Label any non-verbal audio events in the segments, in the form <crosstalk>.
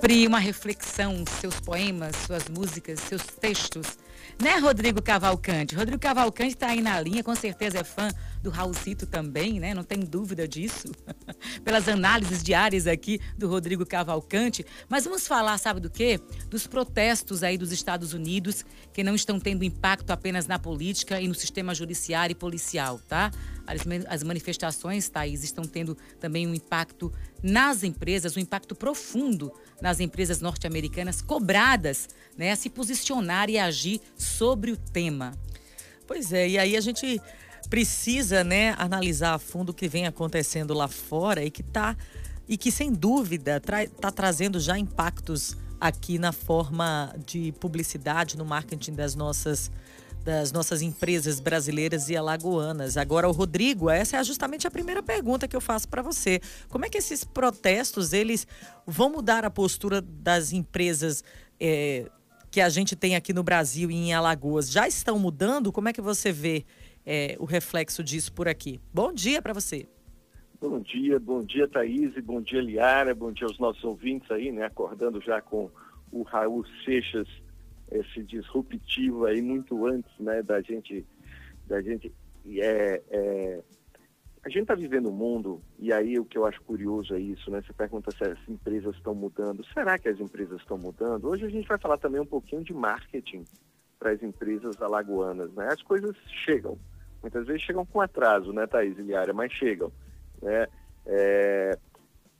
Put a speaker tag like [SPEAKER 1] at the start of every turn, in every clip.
[SPEAKER 1] sempre uma reflexão, seus poemas, suas músicas, seus textos. Né, Rodrigo Cavalcante? Rodrigo Cavalcante está aí na linha, com certeza é fã do Raulcito também, né? Não tem dúvida disso. <laughs> Pelas análises diárias aqui do Rodrigo Cavalcante. Mas vamos falar, sabe do quê? Dos protestos aí dos Estados Unidos, que não estão tendo impacto apenas na política e no sistema judiciário e policial, tá? As manifestações, Thaís, estão tendo também um impacto nas empresas, um impacto profundo nas empresas norte-americanas cobradas né, a se posicionar e agir sobre o tema.
[SPEAKER 2] Pois é, e aí a gente precisa né, analisar a fundo o que vem acontecendo lá fora e que tá e que sem dúvida está tra trazendo já impactos aqui na forma de publicidade, no marketing das nossas das nossas empresas brasileiras e alagoanas. Agora, o Rodrigo, essa é justamente a primeira pergunta que eu faço para você. Como é que esses protestos eles vão mudar a postura das empresas é, que a gente tem aqui no Brasil e em Alagoas? Já estão mudando? Como é que você vê é, o reflexo disso por aqui? Bom dia para você.
[SPEAKER 3] Bom dia, bom dia, Thaís, bom dia, Liara, bom dia aos nossos ouvintes aí, né? Acordando já com o Raul Seixas esse disruptivo aí muito antes, né, da gente, da gente, é, é a gente está vivendo um mundo, e aí o que eu acho curioso é isso, né? Você pergunta se as empresas estão mudando. Será que as empresas estão mudando? Hoje a gente vai falar também um pouquinho de marketing para as empresas alagoanas, né? As coisas chegam. Muitas vezes chegam com atraso, né, Thaís Iliária? Mas chegam. Né? É,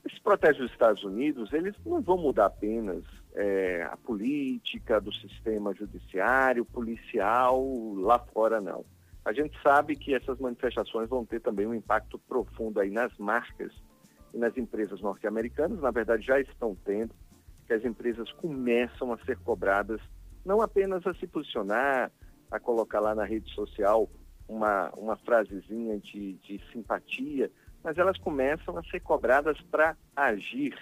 [SPEAKER 3] esses dos Estados Unidos, eles não vão mudar apenas é, a política do sistema judiciário, policial, lá fora não. A gente sabe que essas manifestações vão ter também um impacto profundo aí nas marcas e nas empresas norte-americanas, na verdade já estão tendo, que as empresas começam a ser cobradas não apenas a se posicionar, a colocar lá na rede social uma, uma frasezinha de, de simpatia, mas elas começam a ser cobradas para agir,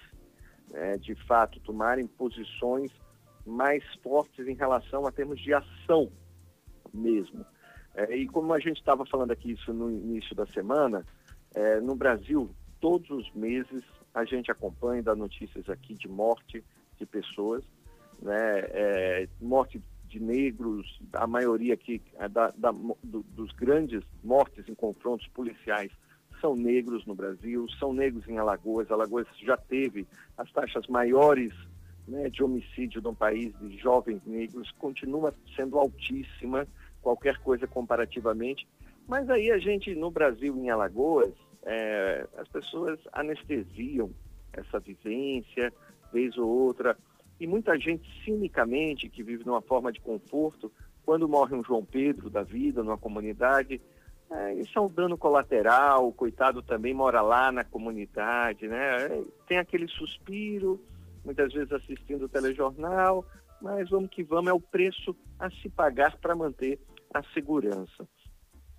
[SPEAKER 3] né, de fato, tomarem posições mais fortes em relação a termos de ação mesmo. É, e como a gente estava falando aqui isso no início da semana, é, no Brasil, todos os meses a gente acompanha, dá notícias aqui de morte de pessoas, né, é, morte de negros, a maioria aqui é da, da, do, dos grandes mortes em confrontos policiais são negros no Brasil, são negros em Alagoas. Alagoas já teve as taxas maiores né, de homicídio no país de jovens negros, continua sendo altíssima, qualquer coisa comparativamente. Mas aí a gente, no Brasil, em Alagoas, é, as pessoas anestesiam essa vivência, vez ou outra, e muita gente, cinicamente, que vive numa forma de conforto, quando morre um João Pedro da vida numa comunidade, é, isso é um dano colateral, o coitado também mora lá na comunidade, né? Tem aquele suspiro, muitas vezes assistindo o telejornal, mas vamos que vamos, é o preço a se pagar para manter a segurança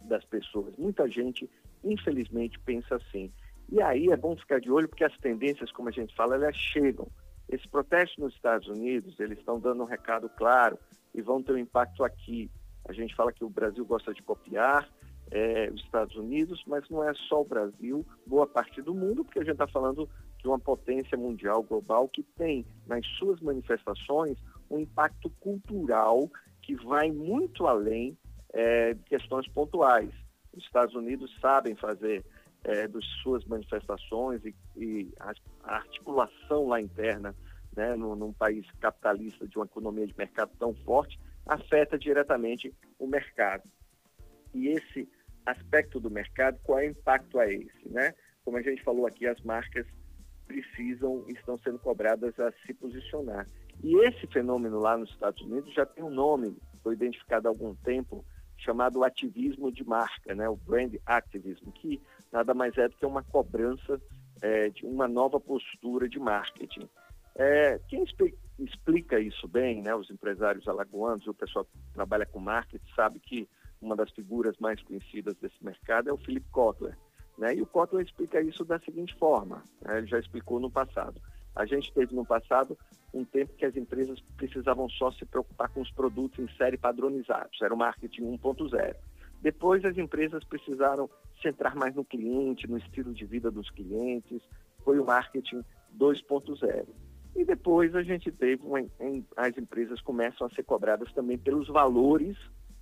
[SPEAKER 3] das pessoas. Muita gente, infelizmente, pensa assim. E aí é bom ficar de olho porque as tendências, como a gente fala, elas chegam. Esse protesto nos Estados Unidos, eles estão dando um recado claro e vão ter um impacto aqui. A gente fala que o Brasil gosta de copiar, é, os Estados Unidos, mas não é só o Brasil, boa parte do mundo, porque a gente está falando de uma potência mundial global que tem nas suas manifestações um impacto cultural que vai muito além é, de questões pontuais. Os Estados Unidos sabem fazer é, das suas manifestações e, e a, articulação lá interna, né, num, num país capitalista de uma economia de mercado tão forte, afeta diretamente o mercado. E esse aspecto do mercado, qual é o impacto a esse, né? Como a gente falou aqui, as marcas precisam, estão sendo cobradas a se posicionar. E esse fenômeno lá nos Estados Unidos já tem um nome, foi identificado há algum tempo, chamado ativismo de marca, né? o brand activism, que nada mais é do que uma cobrança é, de uma nova postura de marketing. É, quem explica isso bem, né, os empresários alagoanos, o pessoal que trabalha com marketing, sabe que uma das figuras mais conhecidas desse mercado é o Philip Kotler. Né? E o Kotler explica isso da seguinte forma, né? ele já explicou no passado. A gente teve no passado um tempo que as empresas precisavam só se preocupar com os produtos em série padronizados, era o marketing 1.0. Depois as empresas precisaram centrar mais no cliente, no estilo de vida dos clientes, foi o marketing 2.0. E depois a gente teve, uma, em, as empresas começam a ser cobradas também pelos valores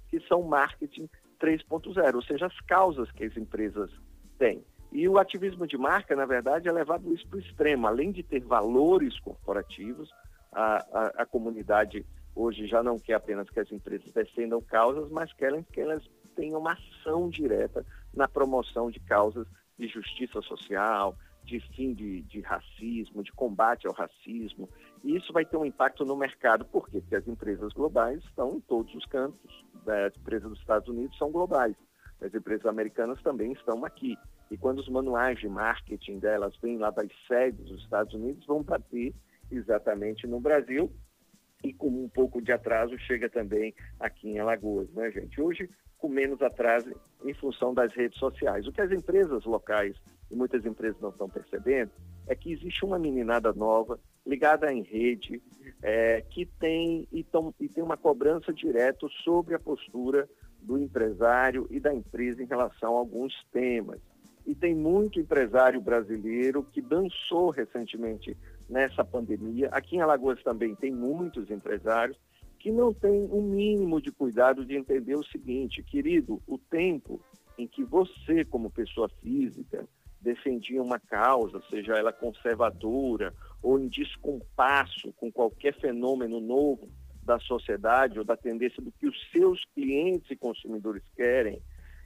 [SPEAKER 3] que são marketing 3.0, ou seja, as causas que as empresas têm. E o ativismo de marca, na verdade, é levado isso para o extremo. Além de ter valores corporativos, a, a, a, comunidade hoje já não quer apenas que as empresas defendam causas, mas querem que elas tenham uma ação direta na promoção de causas de justiça social, de fim de, de, racismo, de combate ao racismo. E isso vai ter um impacto no mercado. Por quê? Porque as empresas globais estão em todos os cantos. As empresas dos Estados Unidos são globais. As empresas americanas também estão aqui. E quando os manuais de marketing delas vêm lá das sedes dos Estados Unidos, vão bater exatamente no Brasil. E com um pouco de atraso chega também aqui em Alagoas, né, gente? Hoje, com menos atraso em função das redes sociais. O que as empresas locais e muitas empresas não estão percebendo, é que existe uma meninada nova, ligada em rede, é, que tem e, e tem uma cobrança direta sobre a postura do empresário e da empresa em relação a alguns temas. E tem muito empresário brasileiro que dançou recentemente nessa pandemia. Aqui em Alagoas também tem muitos empresários que não têm o um mínimo de cuidado de entender o seguinte, querido, o tempo em que você, como pessoa física, defendia uma causa, seja ela conservadora ou em descompasso com qualquer fenômeno novo da sociedade ou da tendência do que os seus clientes e consumidores querem,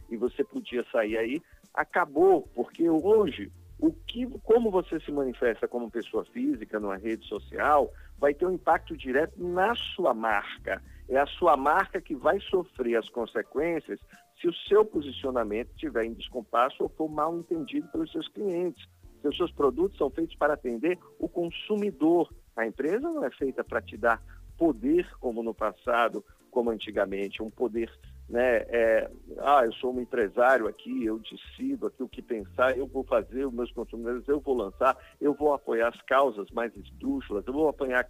[SPEAKER 3] e você podia sair aí, acabou, porque hoje o que, como você se manifesta como pessoa física numa rede social vai ter um impacto direto na sua marca. É a sua marca que vai sofrer as consequências se o seu posicionamento estiver em descompasso ou for mal entendido pelos seus clientes. Se os seus produtos são feitos para atender o consumidor. A empresa não é feita para te dar poder como no passado, como antigamente, um poder, né? É, ah, eu sou um empresário aqui, eu decido aqui o que pensar, eu vou fazer os meus consumidores, eu vou lançar, eu vou apoiar as causas mais esdrúxulas, eu vou apoiar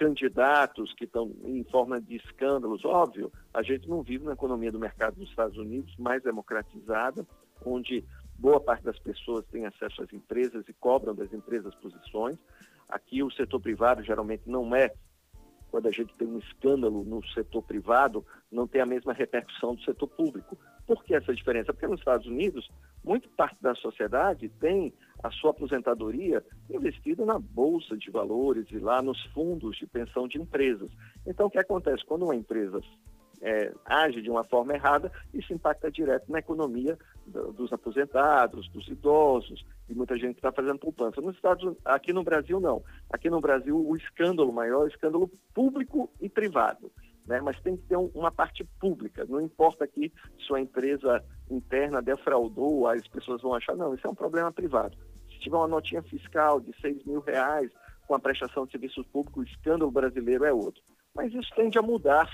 [SPEAKER 3] candidatos que estão em forma de escândalos. Óbvio, a gente não vive na economia do mercado dos Estados Unidos mais democratizada, onde boa parte das pessoas tem acesso às empresas e cobram das empresas posições. Aqui o setor privado geralmente não é quando a gente tem um escândalo no setor privado, não tem a mesma repercussão do setor público. Por que essa diferença? Porque nos Estados Unidos, muita parte da sociedade tem a sua aposentadoria investida na bolsa de valores e lá nos fundos de pensão de empresas. Então, o que acontece? Quando uma empresa é, age de uma forma errada, isso impacta direto na economia do, dos aposentados, dos idosos e muita gente está fazendo poupança. Nos Estados, aqui no Brasil não. Aqui no Brasil o escândalo maior é o escândalo público e privado. Né? Mas tem que ter um, uma parte pública. Não importa aqui se a empresa interna defraudou, as pessoas vão achar, não, isso é um problema privado. Se tiver uma notinha fiscal de 6 mil reais com a prestação de serviços públicos, o escândalo brasileiro é outro. Mas isso tende a mudar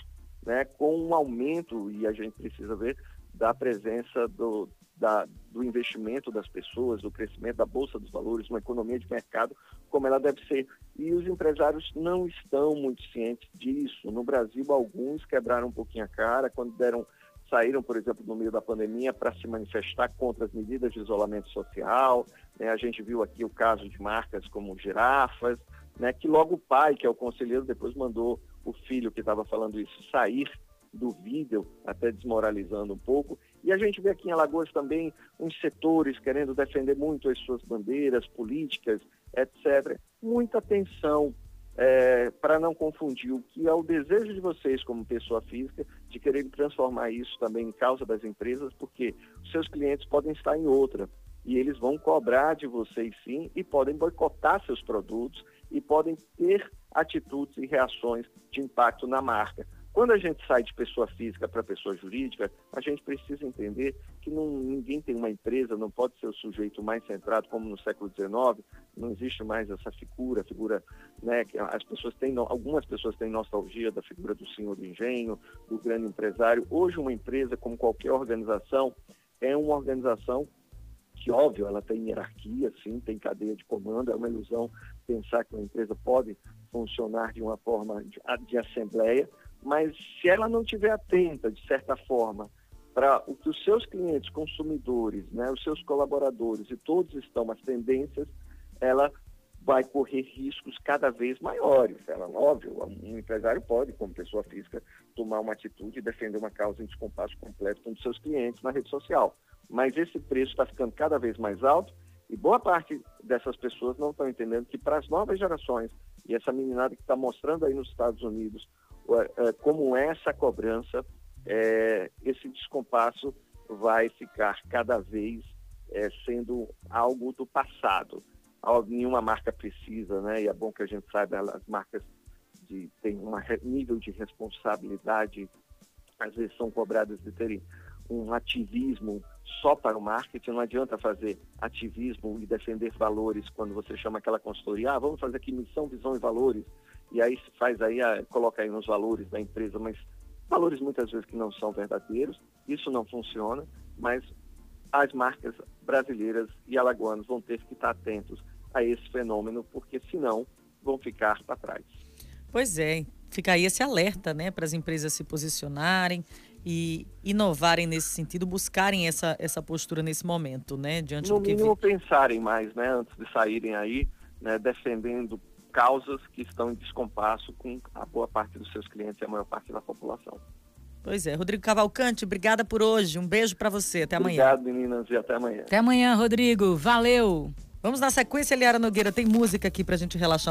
[SPEAKER 3] né, com um aumento, e a gente precisa ver, da presença do, da, do investimento das pessoas, do crescimento da Bolsa dos Valores, uma economia de mercado como ela deve ser. E os empresários não estão muito cientes disso. No Brasil, alguns quebraram um pouquinho a cara quando deram saíram, por exemplo, no meio da pandemia para se manifestar contra as medidas de isolamento social. Né? A gente viu aqui o caso de marcas como girafas, né? que logo o pai, que é o conselheiro, depois mandou o filho que estava falando isso sair do vídeo, até desmoralizando um pouco. E a gente vê aqui em Alagoas também uns setores querendo defender muito as suas bandeiras políticas, etc. Muita atenção é, para não confundir o que é o desejo de vocês como pessoa física de querer transformar isso também em causa das empresas, porque seus clientes podem estar em outra e eles vão cobrar de vocês sim e podem boicotar seus produtos e podem ter atitudes e reações de impacto na marca. Quando a gente sai de pessoa física para pessoa jurídica, a gente precisa entender que não, ninguém tem uma empresa, não pode ser o sujeito mais centrado como no século XIX, não existe mais essa figura, figura, né, que as pessoas têm, algumas pessoas têm nostalgia da figura do senhor do engenho, do grande empresário. Hoje uma empresa, como qualquer organização, é uma organização que, óbvio, ela tem hierarquia, sim, tem cadeia de comando, é uma ilusão pensar que uma empresa pode funcionar de uma forma de, de assembleia, mas se ela não estiver atenta, de certa forma, para o que os seus clientes, consumidores, né, os seus colaboradores e todos estão, as tendências, ela vai correr riscos cada vez maiores. Ela, óbvio, um empresário pode, como pessoa física, tomar uma atitude e defender uma causa em descompasso completo com os seus clientes na rede social. Mas esse preço está ficando cada vez mais alto e boa parte dessas pessoas não estão entendendo que para as novas gerações, e essa meninada que está mostrando aí nos Estados Unidos como é essa cobrança, é, esse descompasso vai ficar cada vez é, sendo algo do passado. Nenhuma marca precisa, né? E é bom que a gente saiba, as marcas de, têm um nível de responsabilidade, às vezes são cobradas de terem um ativismo só para o marketing, não adianta fazer ativismo e defender valores quando você chama aquela consultoria, ah, vamos fazer aqui missão, visão e valores, e aí se faz aí, ah, coloca aí nos valores da empresa, mas valores muitas vezes que não são verdadeiros, isso não funciona, mas as marcas brasileiras e alagoanas vão ter que estar atentos a esse fenômeno, porque senão vão ficar para trás.
[SPEAKER 2] Pois é, fica aí esse alerta, né, para as empresas se posicionarem e inovarem nesse sentido, buscarem essa, essa postura nesse momento, né, diante
[SPEAKER 3] no
[SPEAKER 2] do que
[SPEAKER 3] mínimo pensarem mais, né, antes de saírem aí, né, defendendo causas que estão em descompasso com a boa parte dos seus clientes e a maior parte da população.
[SPEAKER 2] Pois é, Rodrigo Cavalcante, obrigada por hoje. Um beijo para você. Até
[SPEAKER 3] amanhã.
[SPEAKER 2] Obrigado,
[SPEAKER 3] meninas, e até amanhã.
[SPEAKER 1] Até amanhã, Rodrigo. Valeu.
[SPEAKER 2] Vamos na sequência, Eliara Nogueira. Tem música aqui pra gente relaxar